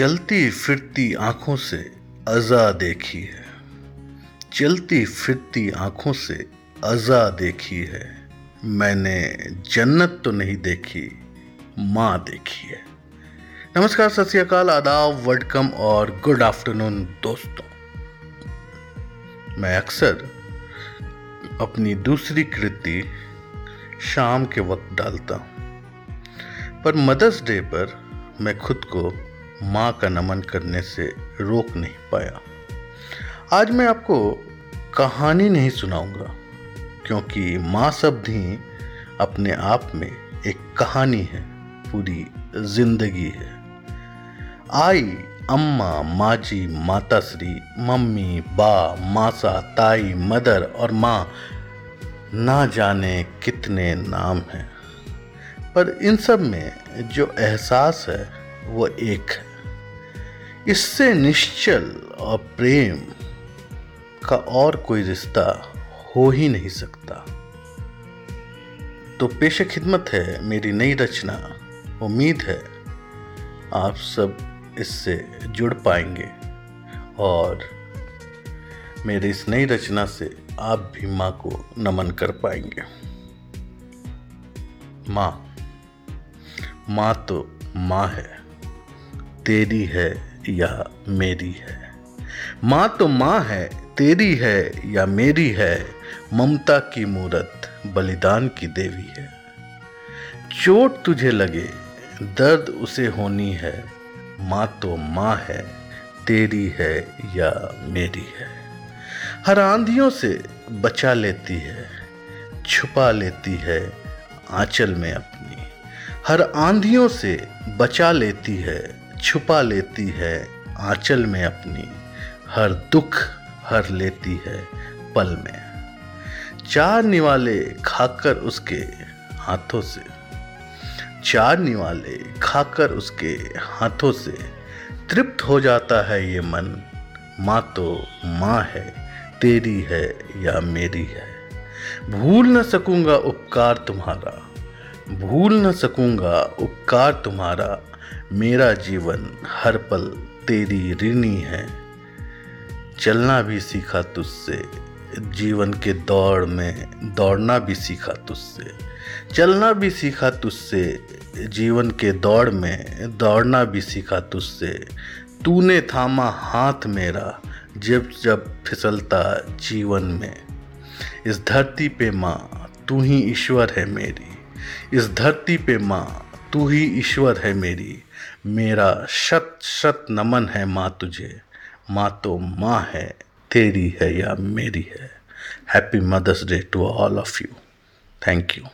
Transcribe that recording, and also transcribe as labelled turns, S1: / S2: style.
S1: चलती फिरती आँखों से अजा देखी है। चलती फिरती आँखों से अजा देखी है। मैंने जन्नत तो नहीं देखी, माँ देखी है। नमस्कार, सत श्रीकाल आदाब वेलकम और गुड आफ्टरनून दोस्तों। मैं अक्सर अपनी दूसरी कृति शाम के वक्त डालता हूँ, पर मदर्स डे पर मैं खुद को माँ का नमन करने से रोक नहीं पाया। आज मैं आपको कहानी नहीं सुनाऊँगा, क्योंकि माँ शब्द ही अपने आप में एक कहानी है, पूरी ज़िंदगी है। आई, अम्मा, माजी, माताश्री, मम्मी, बा, मासा, ताई, मदर और माँ, ना जाने कितने नाम हैं। पर इन सब में जो एहसास है, वो एक है। इससे निश्चल और प्रेम का और कोई रिश्ता हो ही नहीं सकता। तो पेशे खिदमत है, मेरी नई रचना, उम्मीद है, आप सब इससे जुड़ पाएँगे और मेरी इस नई रचना से आप भी माँ को नमन कर पाएँगे। माँ माँ तो माँ है, तेरी है या मेरी है। माँ तो माँ है, तेरी है या मेरी है, ममता की मूरत, बलिदान की देवी है। चोट तुझे लगे, दर्द उसे होनी है, माँ तो माँ है, तेरी है या मेरी है। हर आंधियों से बचा लेती है, छुपा लेती है आंचल में अपनी। हर आंधियों से बचा लेती है छुपा लेती है आंचल में अपनी। हर दुख हर लेती है पल में। चार निवाले खाकर उसके हाथों से। चार निवाले खाकर उसके हाथों से। तृप्त हो जाता है ये मन। माँ तो माँ है, तेरी है या मेरी है। भूल न सकूँगा उपकार तुम्हारा। भूल न सकूँगा उपकार तुम्हारा। मेरा जीवन हर पल तेरी ऋणी है। चलना भी सीखा तुझसे, जीवन के दौड़ में दौड़ना भी सीखा तुझसे। चलना भी सीखा तुझसे, जीवन के दौड़ में दौड़ना भी सीखा तुझसे। तूने थामा हाथ मेरा, जब जब फिसलता जीवन में। इस धरती पे माँ, तू ही ईश्वर है मेरी। इस धरती पे माँ, तू ही ईश्वर है मेरी। मेरा शत शत नमन है माँ तुझे। माँ तो माँ है, तेरी है या मेरी है। Happy mother's day to all of you thank you